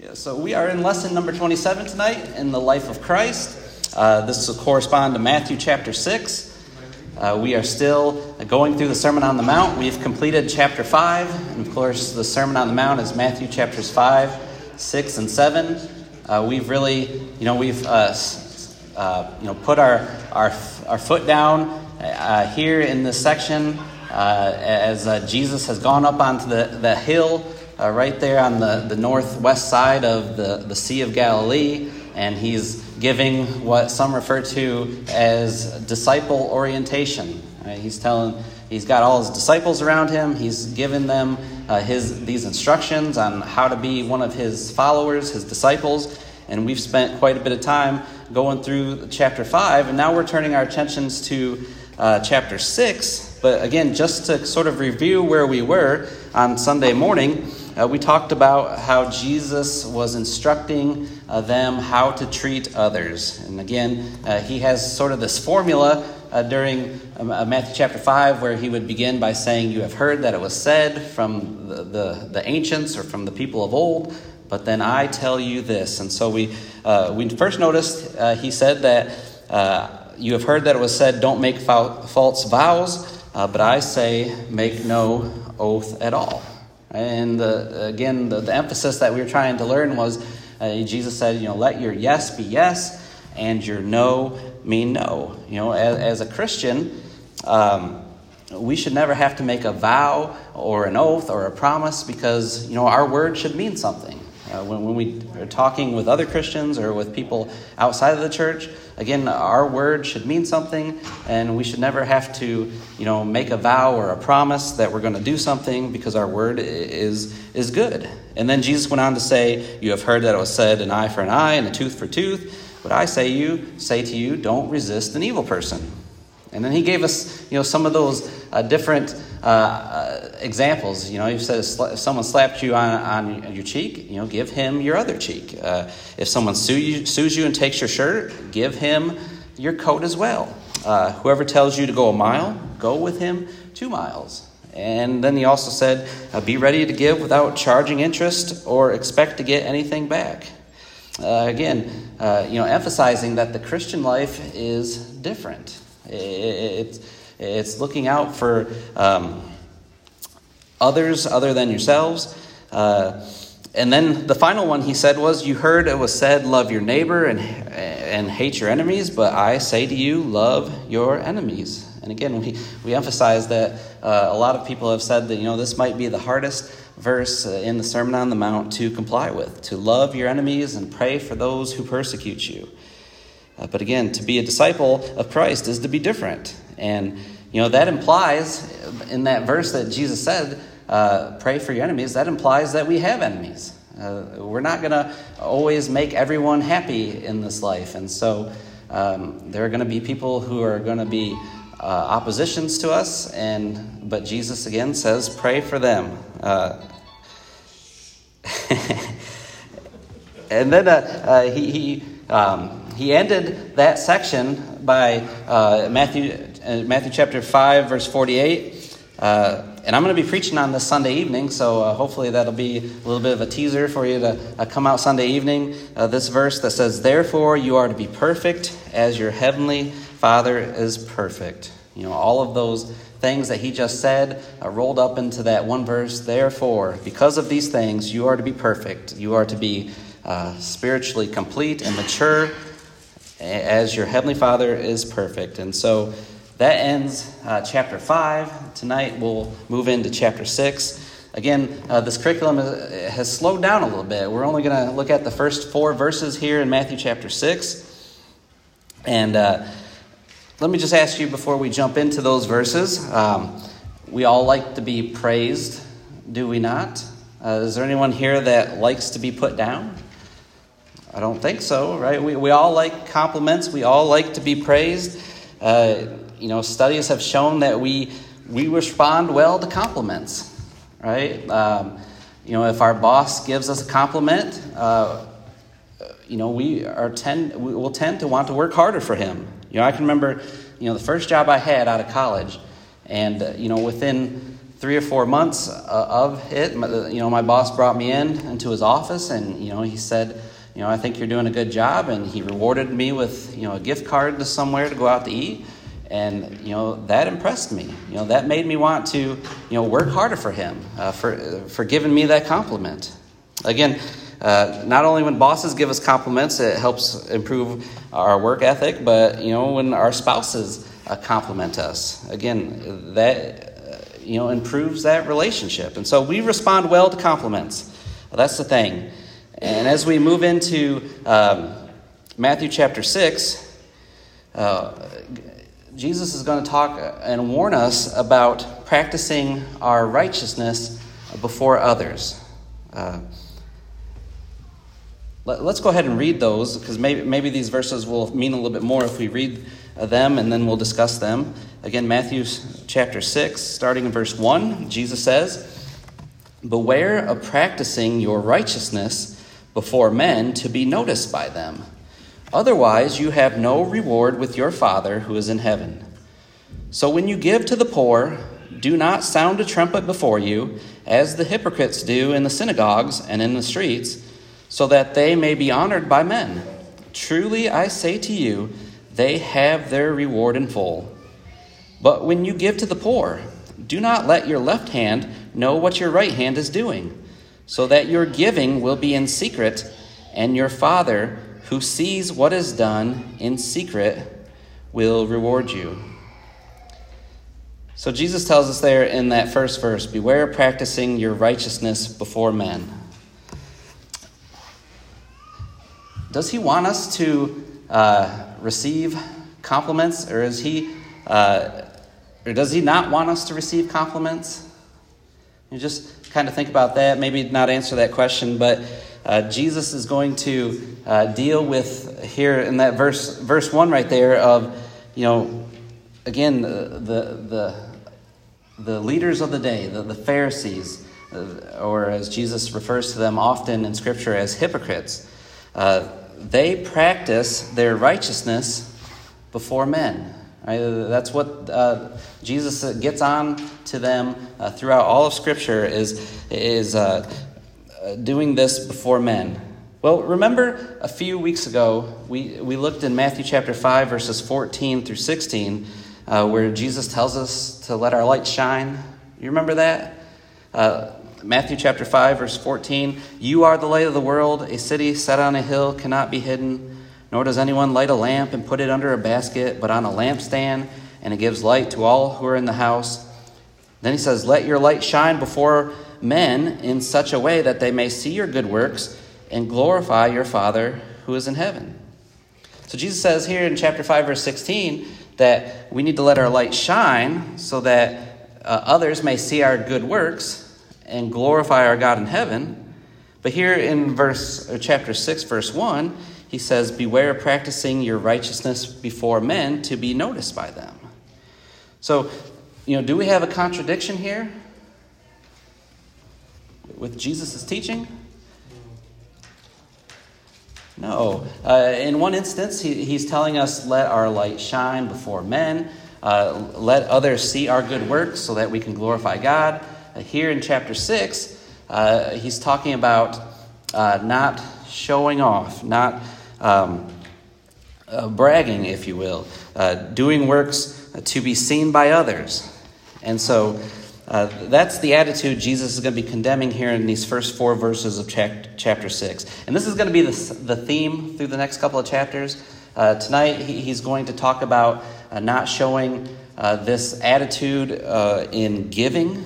Yeah, so we are in lesson number 27 tonight in the life of Christ. Uh, this will correspond to Matthew chapter 6. Uh, we are still going through the Sermon on the Mount. We've completed chapter 5, and of course, the Sermon on the Mount is Matthew chapters 5, 6, and 7. Uh, we've really, you know, we've, uh, uh, you know, put our, our, our foot down uh, here in this section as Jesus has gone up onto the, the hill uh, right there on the, the northwest side of the, the Sea of Galilee, and he's giving what some refer to as disciple orientation. Right? He's telling, he's got all his disciples around him. He's given them uh, his these instructions on how to be one of his followers, his disciples. And we've spent quite a bit of time going through chapter five, and now we're turning our attentions to uh, chapter six. But again, just to sort of review where we were on Sunday morning. Uh, we talked about how Jesus was instructing uh, them how to treat others. And again, uh, he has sort of this formula uh, during um, uh, Matthew chapter 5 where he would begin by saying, You have heard that it was said from the, the, the ancients or from the people of old, but then I tell you this. And so we, uh, we first noticed he said that you have heard that it was said, Don't make false vows, but I say, Make no oath at all. And the, again, the, the, emphasis that we were trying to learn was uh, Jesus said, you know, let your yes be yes and your no mean no. You know, as, as a Christian, um, we should never have to make a vow or an oath or a promise because, you know, our word should mean something. Uh, when, when we are talking with other Christians or with people outside of the church, again, our word should mean something, and we should never have to, you know, make a vow or a promise that we're going to do something because our word is is good. And then Jesus went on to say, "You have heard that it was said, an eye for an eye and a tooth for tooth." But I say you say to you, don't resist an evil person. And then he gave us, you know, some of those uh, different uh, uh, examples. You know, if someone slapped you on, on your cheek, you know, give him your other cheek. Uh, if someone sue you, sues you and takes your shirt, give him your coat as well. Uh, whoever tells you to go a mile, go with him two miles. And then he also said, uh, be ready to give without charging interest or expect to get anything back. Uh, again, you know, emphasizing that the Christian life is different. It's it's looking out for um, others other than yourselves. Uh, and then the final one he said was, You heard it was said, love your neighbor and, and hate your enemies, but I say to you, love your enemies. And again, we, we emphasize that uh, a lot of people have said that, you know, this might be the hardest verse uh, in the Sermon on the Mount to comply with to love your enemies and pray for those who persecute you. Uh, but again, to be a disciple of Christ is to be different. And, you know, that implies, in that verse that Jesus said, uh, pray for your enemies, that implies that we have enemies. Uh, we're not going to always make everyone happy in this life. And so um, there are going to be people who are going to be uh, oppositions to us, and but Jesus again says, pray for them. Uh, and then uh, uh, he, he um, he ended that section by Matthew, Matthew chapter 5, verse 48. Uh, and I'm going to be preaching on this Sunday evening, so uh, hopefully that'll be a little bit of a teaser for you to uh, come out Sunday evening. Uh, this verse that says, Therefore you are to be perfect as your heavenly Father is perfect. You know, all of those things that he just said are rolled up into that one verse. Therefore, because of these things, you are to be perfect. You are to be spiritually complete and mature as your Heavenly Father is perfect. And so that ends uh, chapter 5. Tonight we'll move into chapter 6. Again, uh, this curriculum has slowed down a little bit. We're only going to look at the first four verses here in Matthew chapter 6. And uh, let me just ask you before we jump into those verses um, we all like to be praised, do we not? Uh, is there anyone here that likes to be put down? I don't think so, right? We, we all like compliments. We all like to be praised. Uh, you know, studies have shown that we, we respond well to compliments, right? Um, you know, if our boss gives us a compliment, uh, you know, we are tend we will tend to want to work harder for him. You know, I can remember, you know, the first job I had out of college, and uh, you know, within three or four months uh, of it, you know, my boss brought me in into his office, and you know, he said, you know, I think you're doing a good job, and he rewarded me with you know a gift card to somewhere to go out to eat, and you know that impressed me. You know, that made me want to you know work harder for him uh, for for giving me that compliment. Again. Uh, not only when bosses give us compliments, it helps improve our work ethic, but you know when our spouses uh, compliment us, again that you know, improves that relationship. And so we respond well to compliments. That's the thing. And as we move into um, Matthew chapter 6, uh, Jesus is going to talk and warn us about practicing our righteousness before others. Uh, let, us go ahead and read those because maybe, maybe these verses will mean a little bit more if we read them and then we'll discuss them. Again, Matthew chapter 6, starting in verse 1, Jesus says, Beware of practicing your righteousness before men to be noticed by them. Otherwise, you have no reward with your Father who is in heaven. So when you give to the poor, do not sound a trumpet before you, as the hypocrites do in the synagogues and in the streets, so that they may be honored by men. Truly, I say to you, they have their reward in full. But when you give to the poor, do not let your left hand know what your right hand is doing, so that your giving will be in secret, and your Father, who sees what is done in secret, will reward you. So Jesus tells us there in that first verse Beware of practicing your righteousness before men. Does he want us to uh, receive compliments, or is he, uh, or does he not want us to receive compliments? You just kind of think about that. Maybe not answer that question, but uh, Jesus is going to uh, deal with here in that verse, verse one right there of, you know, again the the the leaders of the day, the, the Pharisees, uh, or as Jesus refers to them often in Scripture as hypocrites. Uh, they practice their righteousness before men. Right? That's what uh, Jesus gets on to them uh, throughout all of Scripture is, is uh, doing this before men. Well, remember a few weeks ago, we, we looked in Matthew chapter 5, verses 14 through 16, uh, where Jesus tells us to let our light shine. You remember that? Uh, Matthew chapter 5, verse 14 You are the light of the world. A city set on a hill cannot be hidden, nor does anyone light a lamp and put it under a basket, but on a lampstand, and it gives light to all who are in the house. Then he says, Let your light shine before men in such a way that they may see your good works and glorify your Father who is in heaven. So Jesus says here in chapter 5, verse 16, that we need to let our light shine so that uh, others may see our good works and glorify our God in heaven. But here in verse uh, chapter 6 verse 1, he says, "Beware of practicing your righteousness before men to be noticed by them." So, you know, do we have a contradiction here with Jesus' teaching? No. Uh, in one instance, he, he's telling us, let our light shine before men, uh, let others see our good works so that we can glorify God. Uh, here in chapter 6, uh, he's talking about uh, not showing off, not um, uh, bragging, if you will, doing works to be seen by others. And so uh, that's the attitude Jesus is going to be condemning here in these first four verses of chapter 6. And this is going to be the, the theme through the next couple of chapters. Uh, tonight, he, he's going to talk about uh, not showing uh, this attitude in giving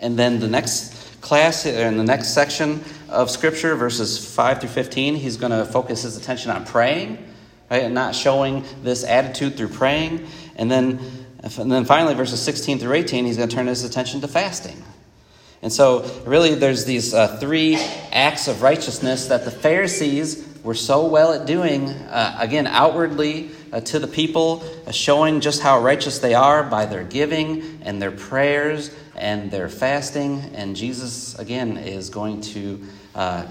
and then the next class, in the next section of Scripture, verses 5 through 15, he's going to focus his attention on praying, right, and not showing this attitude through praying. And then, and then finally, verses 16 through 18, he's going to turn his attention to fasting. And so, really, there's these uh, three acts of righteousness that the Pharisees were so well at doing, uh, again, outwardly uh, to the people, uh, showing just how righteous they are by their giving and their prayers and their fasting. And Jesus, again, is going to uh,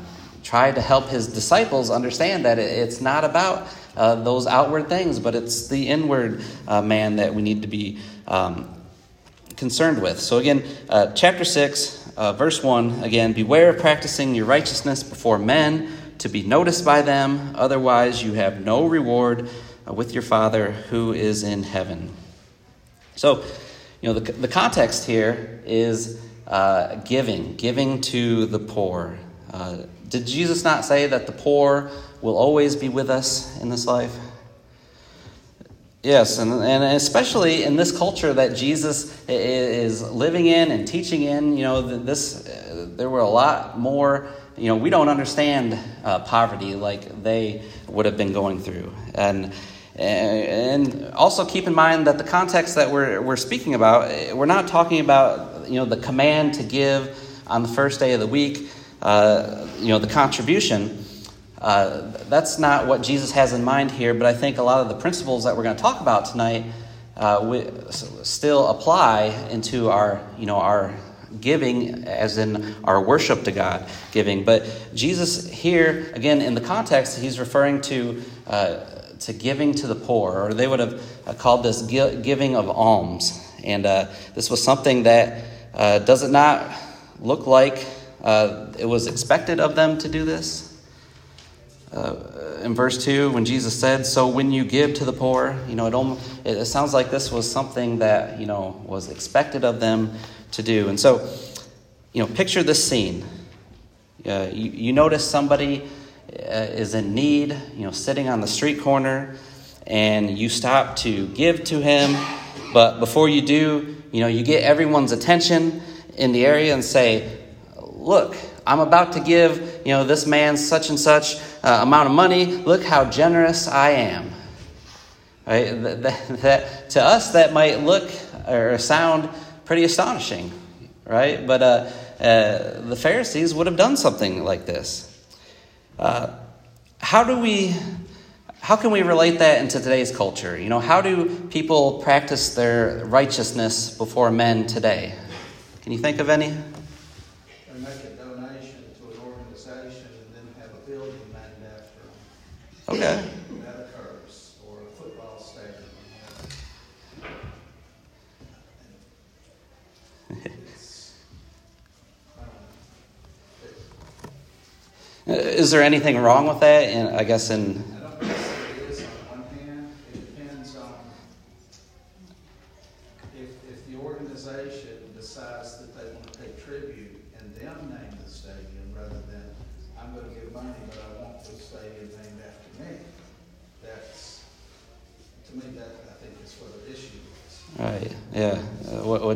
try to help his disciples understand that it's not about uh, those outward things, but it's the inward uh, man that we need to be um, concerned with. So, again, uh, chapter 6, uh, verse 1 again, beware of practicing your righteousness before men to be noticed by them, otherwise, you have no reward uh, with your Father who is in heaven. So, you know, the, the context here is uh, giving, giving to the poor. Uh, did Jesus not say that the poor will always be with us in this life? Yes, and, and especially in this culture that Jesus is living in and teaching in, you know, this there were a lot more. You know, we don't understand uh, poverty like they would have been going through, and and also keep in mind that the context that we're we're speaking about, we're not talking about you know the command to give on the first day of the week, uh, you know, the contribution. Uh, that's not what Jesus has in mind here, but I think a lot of the principles that we're going to talk about tonight uh, still apply into our, you know, our giving, as in our worship to God giving. But Jesus here, again, in the context, he's referring to uh, to giving to the poor, or they would have uh, called this giving of alms. And uh, this was something that uh, does it not look like it was expected of them to do this? uh, in verse 2 when jesus said so when you give to the poor you know it, almost, it sounds like this was something that you know was expected of them to do. And so you know picture this scene. Uh, you, you notice somebody uh, is in need you know sitting on the street corner and you stop to give to him. But before you do you know you get everyone's attention in the area and say look i'm about to give you know this man such and such uh, amount of money. Look how generous I am. Right? That, that, that, to us, that might look or sound pretty astonishing, right? But uh, uh, the Pharisees would have done something like this. Uh, how do we? How can we relate that into today's culture? You know, how do people practice their righteousness before men today? Can you think of any? Okay. That occurs, or a football stadium. Is there anything wrong with that? And I guess in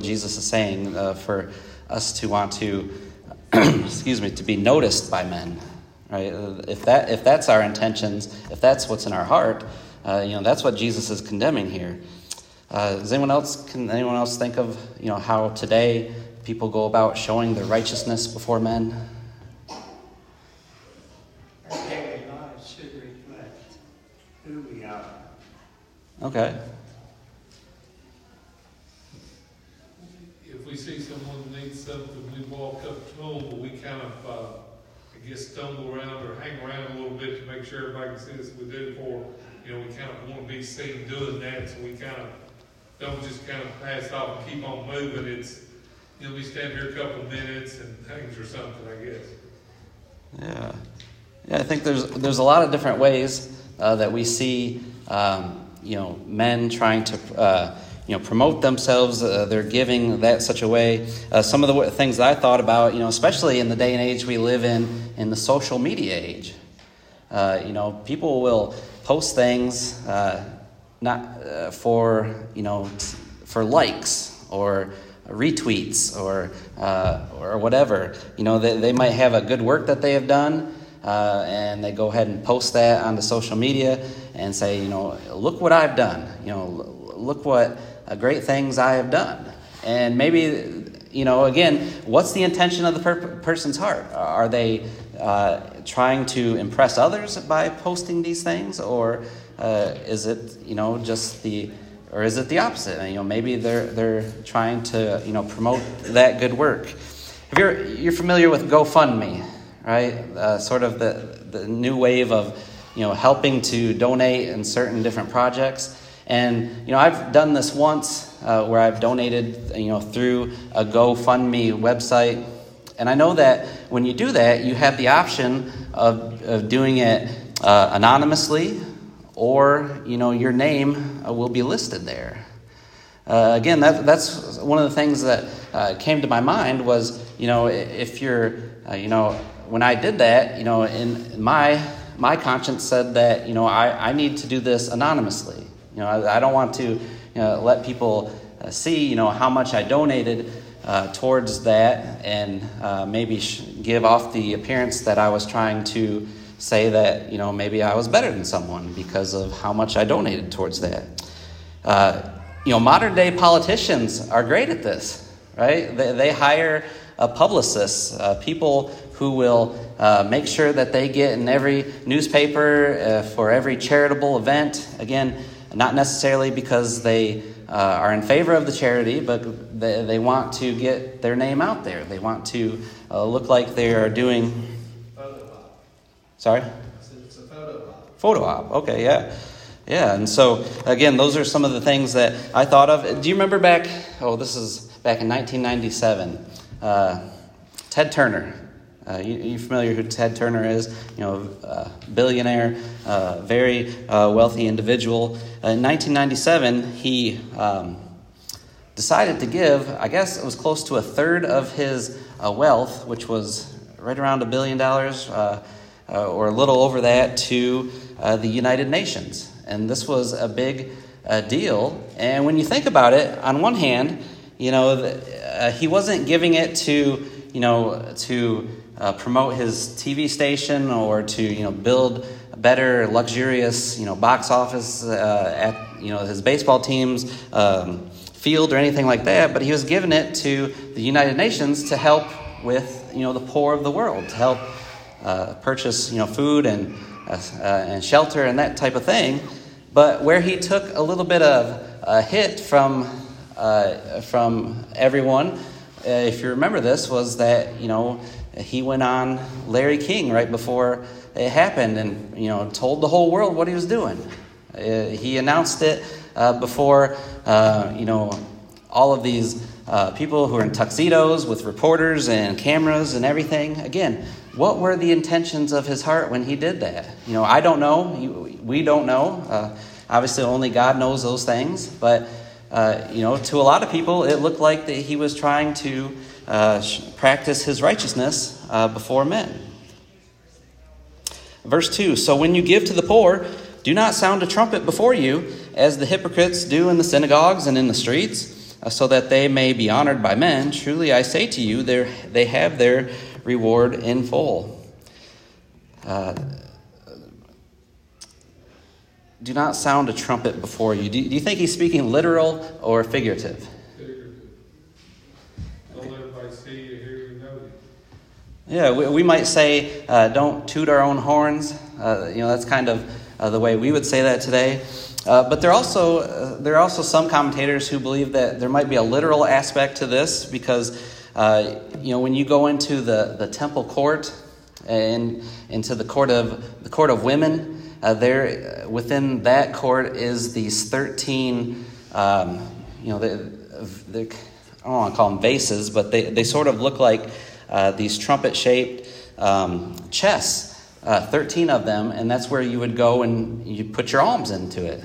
what, Jesus is saying uh, for us to want to, excuse me, to be noticed by men. Right. If that if that's our intentions, if that's what's in our heart, uh, you know, that's what Jesus is condemning here. Uh, does anyone else can anyone else think of you know how today people go about showing their righteousness before men? Our daily lives should reflect who we are. Okay. We see someone needs something, we walk up to them, but we kind of, uh, I guess, stumble around or hang around a little bit to make sure everybody can see us. We do it for, you know, we kind of want to be seen doing that, so we kind of don't just kind of pass off and keep on moving. It's, you know, we stand here a couple minutes and things or something, I guess. Yeah. Yeah, I think there's there's a lot of different ways uh, that we see, um, you know, men trying to uh, you know, promote themselves. Uh, they're giving that such a way. Uh, some of the things that I thought about, you know, especially in the day and age we live in, in the social media age. Uh, you know, people will post things uh, not uh, for you know for likes or retweets or uh, or whatever. You know, they, they might have a good work that they have done. and they go ahead and post that on the social media and say, you know, look what I've done. You know, look what uh, great things I have done. And maybe, you know, again, what's the intention of the per- person's heart? Are they uh, trying to impress others by posting these things? Or uh, is it, you know, just the, or is it the opposite? You know, maybe they're, they're trying to, you know, promote that good work. If you're, you're familiar with GoFundMe, right? Uh, sort of the, the new wave of, you know, helping to donate in certain different projects. And you know, I've done this once uh, where I've donated, you know, through a GoFundMe website, and I know that when you do that, you have the option of, of doing it uh, anonymously, or you know, your name uh, will be listed there. Uh, again, that, that's one of the things that uh, came to my mind was, you know, if you're, uh, you know, when I did that, you know, in my my conscience said that, you know, I, I need to do this anonymously. You know, I, I don't want to, you know, let people uh, see, you know, how much I donated uh, towards that, and uh, maybe give off the appearance that I was trying to say that, you know, maybe I was better than someone because of how much I donated towards that you know, modern day politicians are great at this, right? They, they hire uh, publicists, uh, people who will uh, make sure that they get in every newspaper uh, for every charitable event. Again, not necessarily because they uh, are in favor of the charity, but they, they want to get their name out there. They want to uh, look like they are doing. Photo op. Sorry? It's a photo op. Photo op. Okay, yeah. Yeah, and so again, those are some of the things that I thought of. Do you remember back? Oh, this is back in 1997. Uh, Ted Turner. Uh, you, you familiar who Ted Turner is? You know, uh, billionaire, uh, very uh, wealthy individual. in 1997, he um, decided to give. I guess it was close to a third of his uh, wealth, which was right around a billion dollars, or a little over that, to the United Nations. And this was a big uh, deal. And when you think about it, on one hand, you know, uh, he wasn't giving it to, you know, to uh, promote his TV station or to, you know, build a better, luxurious, you know, box office uh, at, you know, his baseball team's um, field or anything like that. But he was giving it to the United Nations to help with, you know, the poor of the world, to help uh, purchase, you know, food and, uh, and shelter and that type of thing. But where he took a little bit of a hit from, uh, from everyone, uh, if you remember this, was that, you know, he went on Larry King right before it happened and, you know, told the whole world what he was doing. Uh, he announced it uh, before, uh, you know, all of these uh, people who are in tuxedos with reporters and cameras and everything. Again, what were the intentions of his heart when he did that? You know, I don't know. We don't know. Uh, obviously, only God knows those things. But, you know, to a lot of people, it looked like that he was trying to uh, practice his righteousness uh, before men. Verse 2 So when you give to the poor, do not sound a trumpet before you, as the hypocrites do in the synagogues and in the streets, uh, so that they may be honored by men. Truly, I say to you, they have their reward in full. Uh, do not sound a trumpet before you. Do, you think he's speaking literal or? Figurative. Don't let everybody see you, hear you, know you. Yeah, we, we might say, uh, don't toot our own horns. Uh, you know, that's kind of uh, the way we would say that today. Uh, but there are also uh, there are also some commentators who believe that there might be a literal aspect to this because uh, you know, when you go into the, the temple court and into the court of the court of women, there within that court is these thirteen, um, you know, I don't want to call them vases, but they, they sort of look like uh, these trumpet shaped um, chests. Uh, 13 of them, and that's where you would go and you put your alms into it.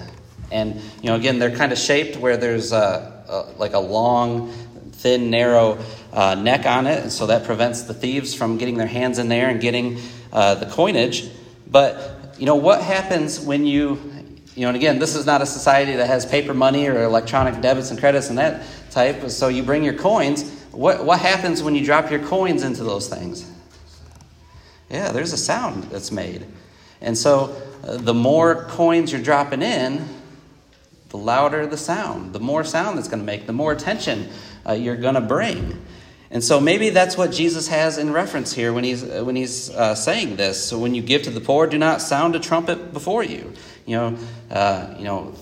And, you know, again, they're kind of shaped where there's a, a like a long, thin, narrow uh, neck on it, and so that prevents the thieves from getting their hands in there and getting uh, the coinage. But you know what happens when you, you know, and again, this is not a society that has paper money or electronic debits and credits and that type. So you bring your coins. What what happens when you drop your coins into those things? Yeah, there's a sound that's made, and so uh, the more coins you're dropping in, the louder the sound, the more sound that's going to make, the more attention uh, you're going to bring. And so maybe that's what Jesus has in reference here when he's, uh, when he's uh, saying this. So when you give to the poor, do not sound a trumpet before you. You know, uh, you know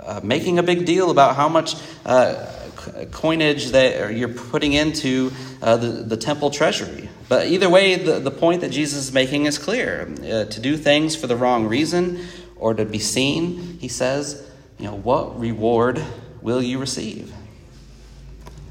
uh, making a big deal about how much uh, coinage that you're putting into uh, the, the temple treasury. But either way, the, the point that Jesus is making is clear. to do things for the wrong reason or to be seen, he says, you know, what reward will you receive?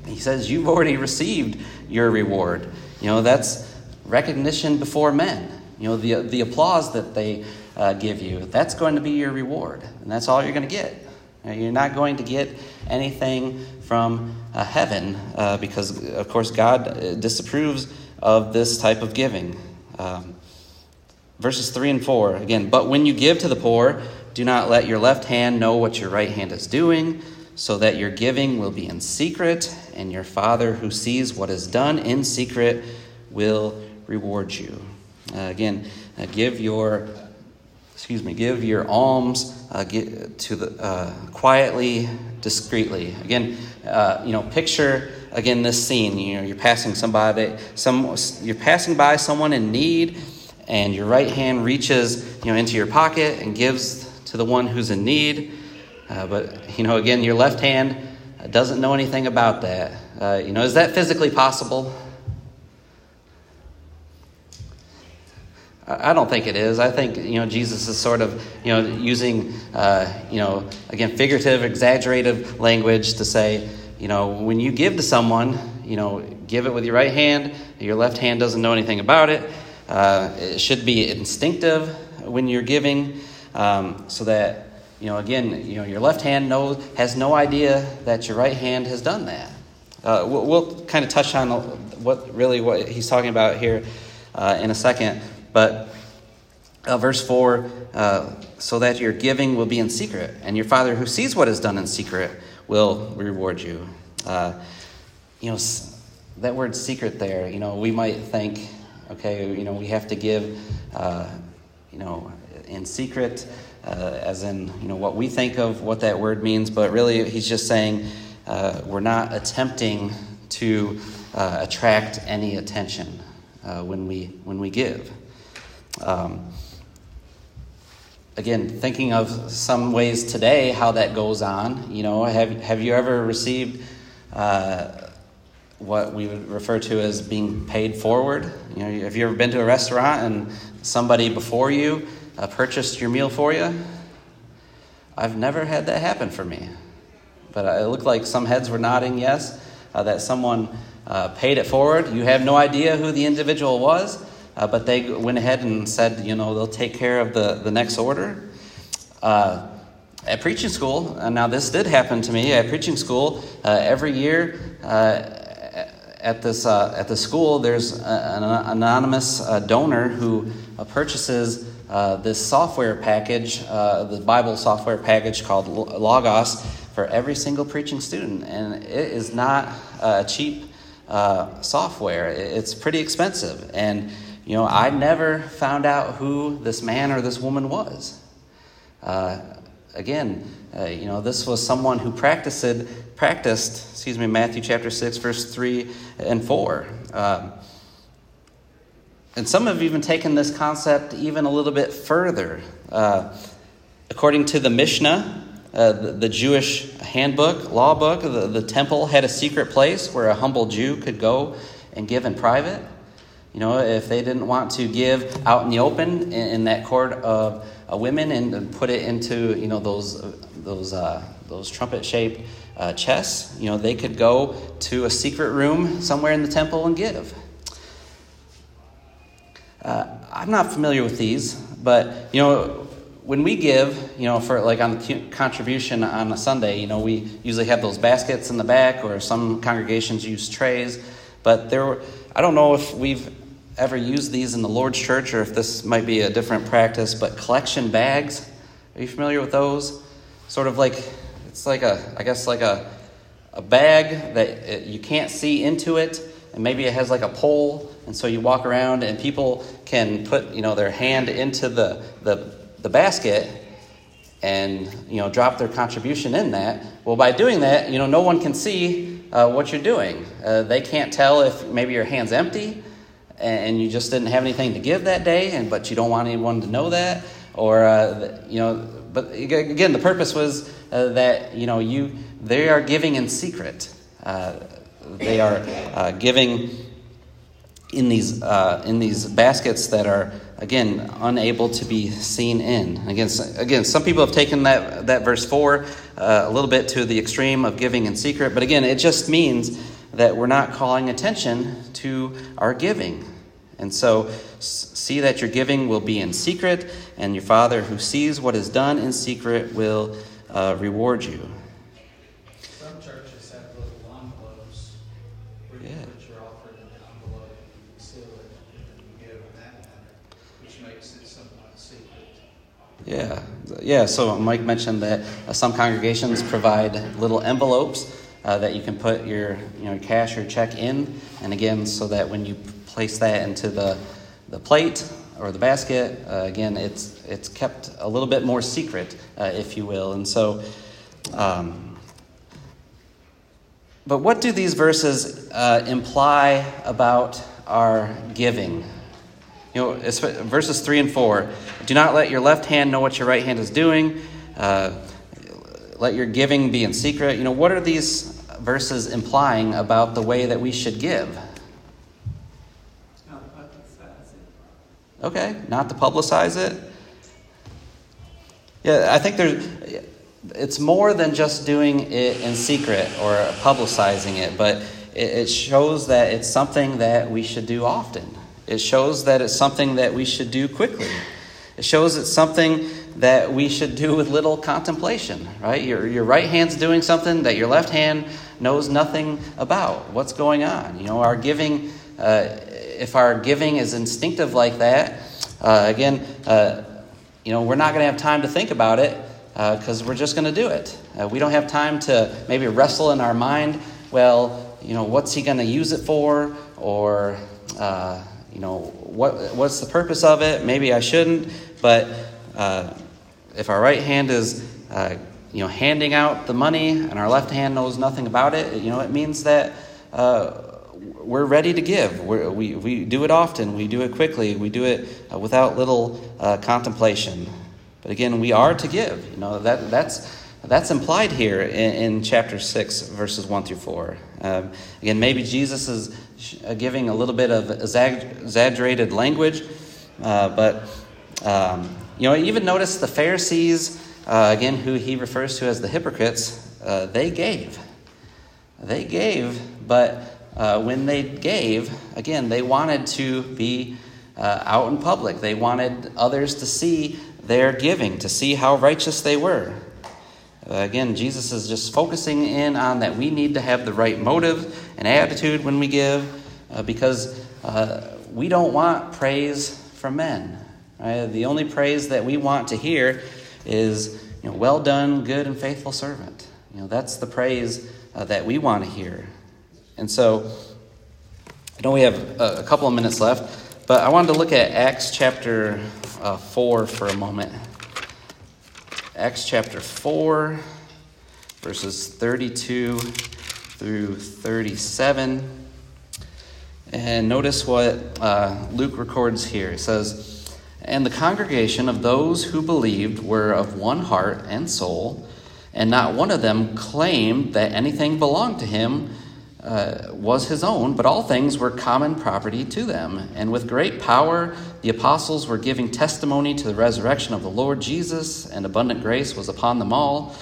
He says, You've already received your reward. You know, that's recognition before men. You know, the, the applause that they uh, give you, that's going to be your reward. And that's all you're going to get. You're not going to get anything from uh, heaven uh, because, of course, God uh, disapproves of this type of giving. Um, verses 3 and 4 again, but when you give to the poor, do not let your left hand know what your right hand is doing, so that your giving will be in secret, and your Father who sees what is done in secret will reward you. Uh, again, uh, give your excuse me, give your alms uh, to the uh, quietly, discreetly. Again, uh, you know, picture again this scene. You know, you're passing somebody, some, you're passing by someone in need, and your right hand reaches, you know, into your pocket and gives to the one who's in need. Uh, but you know, again, your left hand doesn't know anything about that. Uh, you know, is that physically possible? I don't think it is. I think you know Jesus is sort of you know using uh, you know again figurative, exaggerated language to say you know when you give to someone, you know give it with your right hand. Your left hand doesn't know anything about it. Uh, it should be instinctive when you're giving, um, so that you know again you know your left hand knows has no idea that your right hand has done that. Uh, we'll, we'll, kind of touch on what really what he's talking about here uh, in a second. But uh, verse 4 uh, so that your giving will be in secret, and your Father who sees what is done in secret will reward you. Uh, you know, that word secret there, you know, we might think, okay, you know, we have to give, uh, you know, in secret, uh, as in, you know, what we think of what that word means, but really he's just saying uh, we're not attempting to attract any attention when, we, when we give. Um, again, thinking of some ways today how that goes on. You know, have have you ever received uh, what we would refer to as being paid forward? You know, have you ever been to a restaurant and somebody before you uh, purchased your meal for you? I've never had that happen for me, but it looked like some heads were nodding yes. Uh, that someone uh, paid it forward. You have no idea who the individual was. Uh, but they went ahead and said, you know, they'll take care of the, the next order. Uh, at preaching school, and now this did happen to me at preaching school, uh, every year uh, at this uh, at the school, there's an anonymous uh, donor who purchases this software package, the Bible software package called Logos, for every single preaching student, and it is not cheap software. It's pretty expensive, and you know, I never found out who this man or this woman was. Uh, again, uh, you know, this was someone who practiced, practiced, excuse me, Matthew chapter 6, verse 3 and 4. Um, and some have even taken this concept even a little bit further. Uh, according to the Mishnah, uh, the, the, Jewish handbook, law book, the, the temple had a secret place where a humble Jew could go and give in private. You know, if they didn't want to give out in the open in, in that court of uh, women and put it into, you know, those, those, uh, those trumpet shaped uh, chests, you know, they could go to a secret room somewhere in the temple and give. Uh, I'm not familiar with these, but, you know, when we give, you know, for like on the contribution on a Sunday, you know, we usually have those baskets in the back, or some congregations use trays. But there, I don't know if we've ever used these in the Lord's church or if this might be a different practice, but collection bags. Are you familiar with those? Sort of like, it's like a, I guess, like a, a bag that it, you can't see into it, and maybe it has like a pole, and so you walk around and people can put, you know, their hand into the, the, the basket and, you know, drop their contribution in that. Well, by doing that, you know, no one can see uh, what you're doing. Uh, they can't tell if maybe your hand's empty and you just didn't have anything to give that day, and but you don't want anyone to know that, or uh, you know. But again, the purpose was uh, that you know you they are giving in secret. Uh, they are uh, giving in these uh, in these baskets that are again, unable to be seen in. Again, again, some people have taken that, that verse 4 uh, a little bit to the extreme of giving in secret, but again, it just means that we're not calling attention to our giving. And so, see that your giving will be in secret, and your Father who sees what is done in secret will uh, reward you. Some churches have little envelopes where you Yeah. put your offering in the envelope, and you seal it, and you give in that manner, which makes it somewhat secret. Yeah, yeah. So Mike mentioned that uh, some congregations provide little envelopes uh, that you can put your you know cash or check in, and again, so that when you place that into the the plate or the basket, uh, again, it's it's kept a little bit more secret, uh, if you will, and so. Um, but what do these verses uh, imply about our giving? You know, verses 3 and 4. Do not let your left hand know what your right hand is doing. Uh, let your giving be in secret. You know, what are these verses implying about the way that we should give? Not publicize it. Okay, not to publicize it. Yeah, I think there's. It's more than just doing it in secret or publicizing it, but it, shows that it's something that we should do often. It shows that it's something that we should do quickly. It shows it's something that we should do with little contemplation, right? Your, your right hand's doing something that your left hand knows nothing about. What's going on? You know, our giving, uh, if our giving is instinctive like that, uh, again, uh, you know, we're not going to have time to think about it because we're just going to do it. Uh, we don't have time to maybe wrestle in our mind, well, you know, what's he going to use it for? Or, uh, you know, what, what's the purpose of it? Maybe I shouldn't. But uh, if our right hand is, uh, you know, handing out the money and our left hand knows nothing about it, you know, it means that uh, we're ready to give. We're, we, we do it often. We do it quickly. We do it uh, without little uh, contemplation. But again, we are to give. You know that that's that's implied here in, in chapter six, verses one through four. Um, again, maybe Jesus is uh, giving a little bit of exaggerated language, uh, but um, you know, even notice the Pharisees uh, again, who he refers to as the hypocrites. Uh, they gave. They gave, but uh, when they gave, again, they wanted to be uh, out in public. They wanted others to see their giving, to see how righteous they were. Uh, again, Jesus is just focusing in on that we need to have the right motive and attitude when we give uh, because uh, we don't want praise from men. Right? The only praise that we want to hear is, you know, well done, good and faithful servant. You know, that's the praise uh, that we want to hear. And so, I know we have a, couple of minutes left, but I wanted to look at Acts chapter uh, 4 for a moment. Acts chapter 4, verses 32 through 37. And notice what uh, Luke records here. He says, And the congregation of those who believed were of one heart and soul, and not one of them claimed that anything belonged to him uh, was his own, but all things were common property to them. And with great power, the apostles were giving testimony to the resurrection of the Lord Jesus, and abundant grace was upon them all.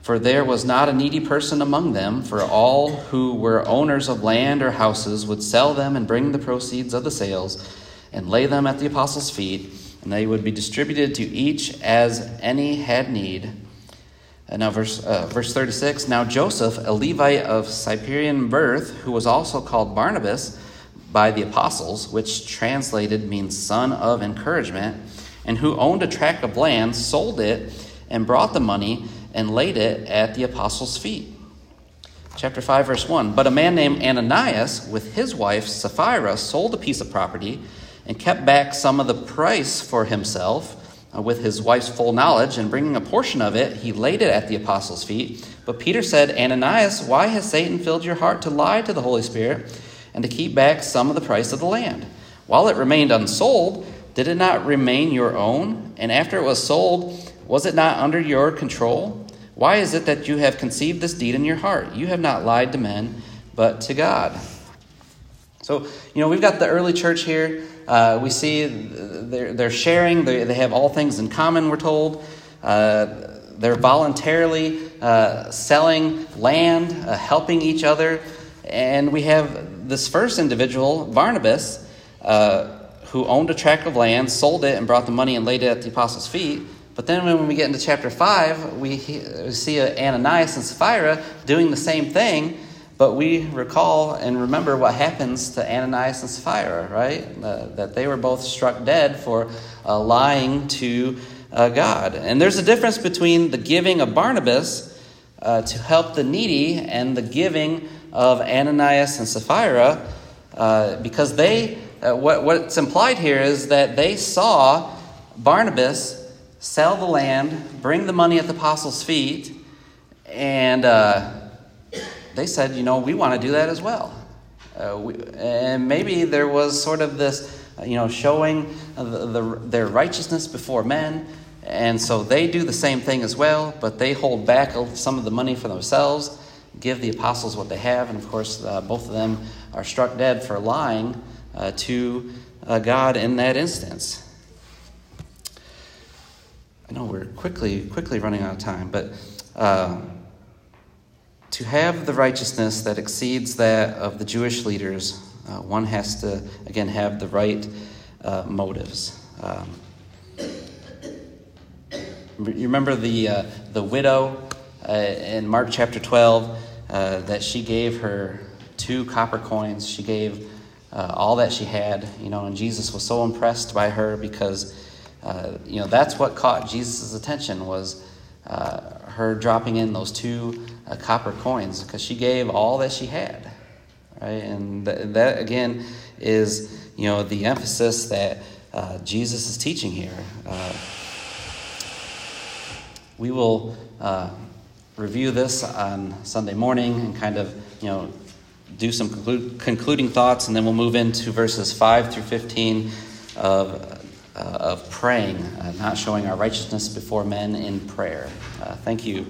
For there was not a needy person among them, for all who were owners of land or houses would sell them and bring the proceeds of the sales and lay them at the apostles' feet, and they would be distributed to each as any had need. And now, verse, uh, verse 36 Now Joseph, a Levite of Cyprian birth, who was also called Barnabas by the apostles, which translated means son of encouragement, and who owned a tract of land, sold it, and brought the money and laid it at the apostles' feet. Chapter 5, verse 1 But a man named Ananias, with his wife Sapphira, sold a piece of property and kept back some of the price for himself Uh, with his wife's full knowledge, and bringing a portion of it, he laid it at the apostles' feet. But Peter said, Ananias, why has Satan filled your heart to lie to the Holy Spirit and to keep back some of the price of the land? While it remained unsold, did it not remain your own? And after it was sold, was it not under your control? Why is it that you have conceived this deed in your heart? You have not lied to men, but to God. So, you know, we've got the early church here uh, we see they're, they're sharing, they, they have all things in common, we're told. Uh, they're voluntarily uh, selling land, uh, helping each other. And we have this first individual, Barnabas, uh, who owned a tract of land, sold it, and brought the money and laid it at the apostles' feet. But then when we get into chapter 5, we, we see Ananias and Sapphira doing the same thing. But we recall and remember what happens to Ananias and Sapphira, right? Uh, that they were both struck dead for uh, lying to uh, God. And there's a difference between the giving of Barnabas uh, to help the needy and the giving of Ananias and Sapphira uh, because they, uh, what, what's implied here is that they saw Barnabas sell the land, bring the money at the apostles' feet, and they said, you know, we want to do that as well. Uh, we, and maybe there was sort of this, you know, showing the, the, their righteousness before men. And so they do the same thing as well, but they hold back some of the money for themselves, give the apostles what they have, and of course, uh, both of them are struck dead for lying uh, to uh, God in that instance. I know we're quickly, quickly running out of time, but uh, to have the righteousness that exceeds that of the Jewish leaders, uh, one has to, again, have the right uh, motives. Um, you remember the, uh, the widow uh, in Mark chapter 12 uh, that she gave her two copper coins. She gave all that she had, you know, and Jesus was so impressed by her because uh, you know, that's what caught Jesus' attention was uh, her dropping in those two uh, copper coins because she gave all that she had, right? And th- that again is you know the emphasis that uh, Jesus is teaching here. Uh, we will review this on Sunday morning and kind of you know do some conclu- concluding thoughts, and then we'll move into verses five through fifteen of uh, of praying, uh, not showing our righteousness before men in prayer. Uh, thank you